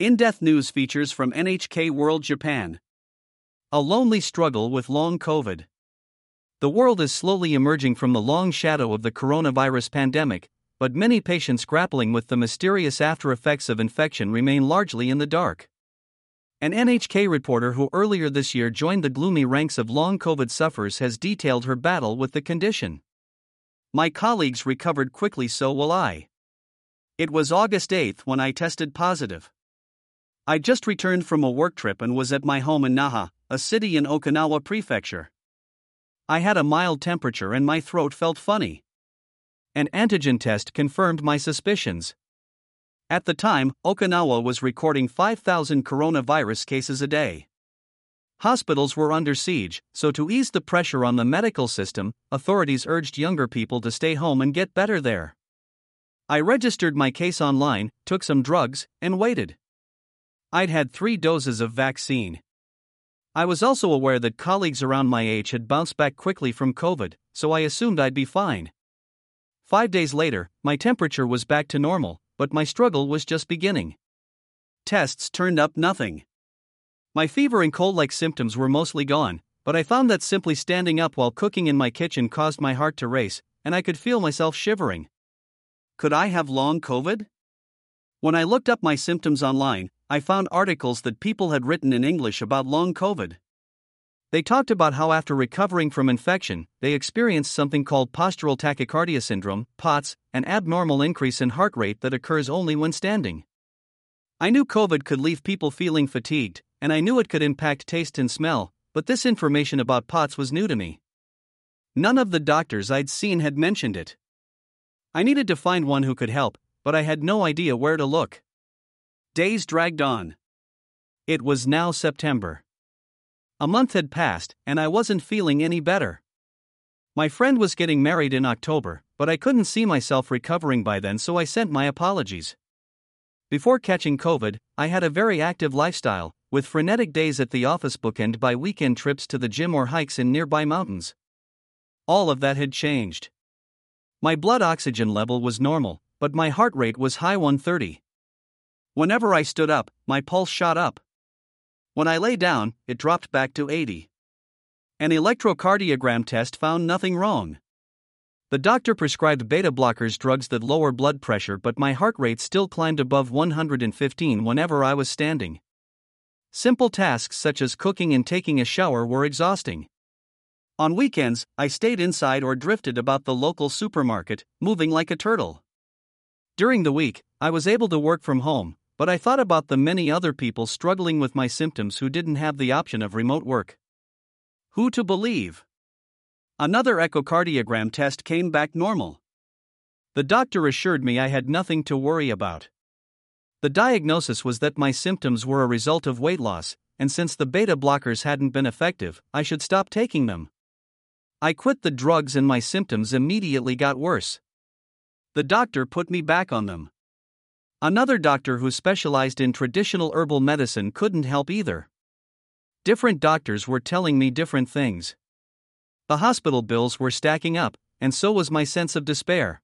In depth news features from NHK World Japan. A lonely struggle with long COVID. The world is slowly emerging from the long shadow of the coronavirus pandemic, but many patients grappling with the mysterious after effects of infection remain largely in the dark. An NHK reporter who earlier this year joined the gloomy ranks of long COVID sufferers has detailed her battle with the condition. My colleagues recovered quickly, so will I. It was August 8 when I tested positive. I just returned from a work trip and was at my home in Naha, a city in Okinawa Prefecture. I had a mild temperature and my throat felt funny. An antigen test confirmed my suspicions. At the time, Okinawa was recording 5,000 coronavirus cases a day. Hospitals were under siege, so to ease the pressure on the medical system, authorities urged younger people to stay home and get better there. I registered my case online, took some drugs, and waited. I'd had three doses of vaccine. I was also aware that colleagues around my age had bounced back quickly from COVID, so I assumed I'd be fine. Five days later, my temperature was back to normal, but my struggle was just beginning. Tests turned up nothing. My fever and cold like symptoms were mostly gone, but I found that simply standing up while cooking in my kitchen caused my heart to race, and I could feel myself shivering. Could I have long COVID? When I looked up my symptoms online, I found articles that people had written in English about long COVID. They talked about how after recovering from infection, they experienced something called postural tachycardia syndrome, POTS, an abnormal increase in heart rate that occurs only when standing. I knew COVID could leave people feeling fatigued, and I knew it could impact taste and smell, but this information about POTS was new to me. None of the doctors I'd seen had mentioned it. I needed to find one who could help, but I had no idea where to look. Days dragged on. It was now September. A month had passed, and I wasn't feeling any better. My friend was getting married in October, but I couldn't see myself recovering by then, so I sent my apologies. Before catching COVID, I had a very active lifestyle, with frenetic days at the office bookend by weekend trips to the gym or hikes in nearby mountains. All of that had changed. My blood oxygen level was normal, but my heart rate was high 130. Whenever I stood up, my pulse shot up. When I lay down, it dropped back to 80. An electrocardiogram test found nothing wrong. The doctor prescribed beta blockers drugs that lower blood pressure, but my heart rate still climbed above 115 whenever I was standing. Simple tasks such as cooking and taking a shower were exhausting. On weekends, I stayed inside or drifted about the local supermarket, moving like a turtle. During the week, I was able to work from home, but I thought about the many other people struggling with my symptoms who didn't have the option of remote work. Who to believe? Another echocardiogram test came back normal. The doctor assured me I had nothing to worry about. The diagnosis was that my symptoms were a result of weight loss, and since the beta blockers hadn't been effective, I should stop taking them. I quit the drugs and my symptoms immediately got worse. The doctor put me back on them. Another doctor who specialized in traditional herbal medicine couldn't help either. Different doctors were telling me different things. The hospital bills were stacking up, and so was my sense of despair.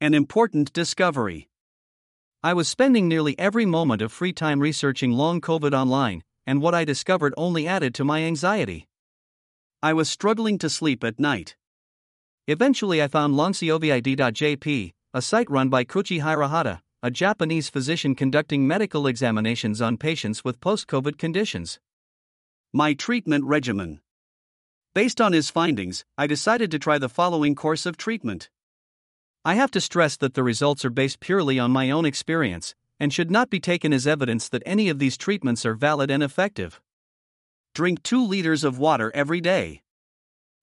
An important discovery. I was spending nearly every moment of free time researching long COVID online, and what I discovered only added to my anxiety. I was struggling to sleep at night. Eventually, I found longcovid.jp, a site run by Koichi Hirahata a Japanese physician conducting medical examinations on patients with post COVID conditions. My treatment regimen. Based on his findings, I decided to try the following course of treatment. I have to stress that the results are based purely on my own experience, and should not be taken as evidence that any of these treatments are valid and effective. Drink 2 liters of water every day.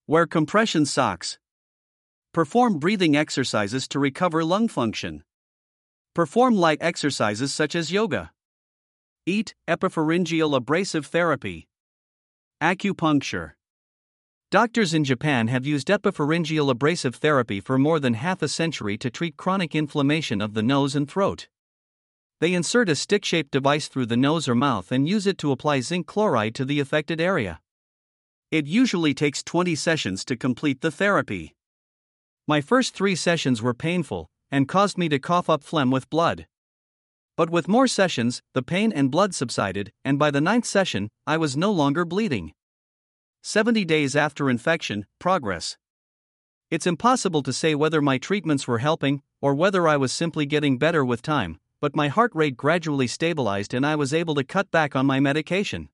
Wear compression socks. Perform breathing exercises to recover lung function. Perform light exercises such as yoga. EAT epipharyngeal abrasive therapy. Acupuncture. Doctors in Japan have used epipharyngeal abrasive therapy for more than half a century to treat chronic inflammation of the nose and throat. They insert a stick shaped device through the nose or mouth and use it to apply zinc chloride to the affected area. It usually takes 20 sessions to complete the therapy. My first three sessions were painful, and caused me to cough up phlegm with blood. But with more sessions, the pain and blood subsided, and by the ninth session, I was no longer bleeding. 70 days after infection, progress. It's impossible to say whether my treatments were helping, or whether I was simply getting better with time, but my heart rate gradually stabilized and I was able to cut back on my medication.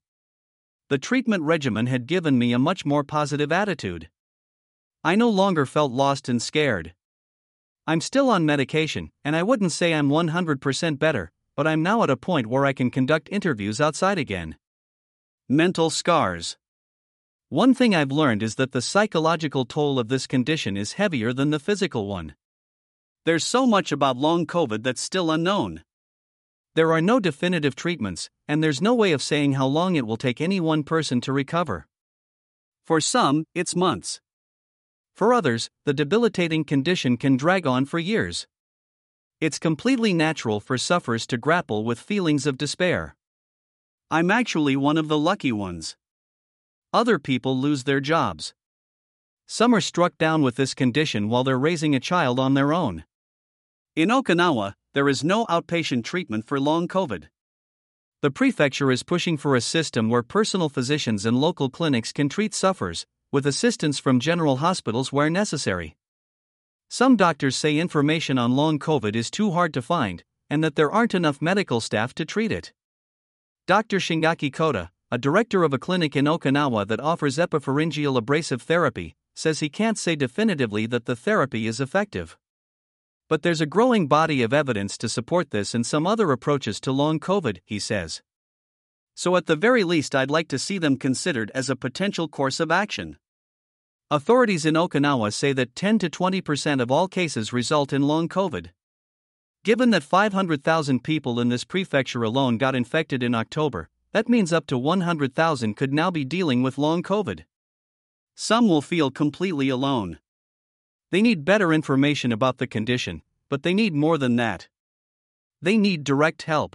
The treatment regimen had given me a much more positive attitude. I no longer felt lost and scared. I'm still on medication, and I wouldn't say I'm 100% better, but I'm now at a point where I can conduct interviews outside again. Mental scars. One thing I've learned is that the psychological toll of this condition is heavier than the physical one. There's so much about long COVID that's still unknown. There are no definitive treatments, and there's no way of saying how long it will take any one person to recover. For some, it's months. For others, the debilitating condition can drag on for years. It's completely natural for sufferers to grapple with feelings of despair. I'm actually one of the lucky ones. Other people lose their jobs. Some are struck down with this condition while they're raising a child on their own. In Okinawa, there is no outpatient treatment for long COVID. The prefecture is pushing for a system where personal physicians and local clinics can treat sufferers, with assistance from general hospitals where necessary. Some doctors say information on long COVID is too hard to find, and that there aren't enough medical staff to treat it. Dr. Shingaki Kota, a director of a clinic in Okinawa that offers epipharyngeal abrasive therapy, says he can't say definitively that the therapy is effective. But there's a growing body of evidence to support this and some other approaches to long COVID, he says. So, at the very least, I'd like to see them considered as a potential course of action. Authorities in Okinawa say that 10 to 20% of all cases result in long COVID. Given that 500,000 people in this prefecture alone got infected in October, that means up to 100,000 could now be dealing with long COVID. Some will feel completely alone. They need better information about the condition, but they need more than that. They need direct help.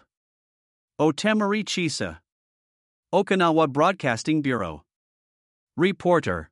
Otemari Chisa, Okinawa Broadcasting Bureau. Reporter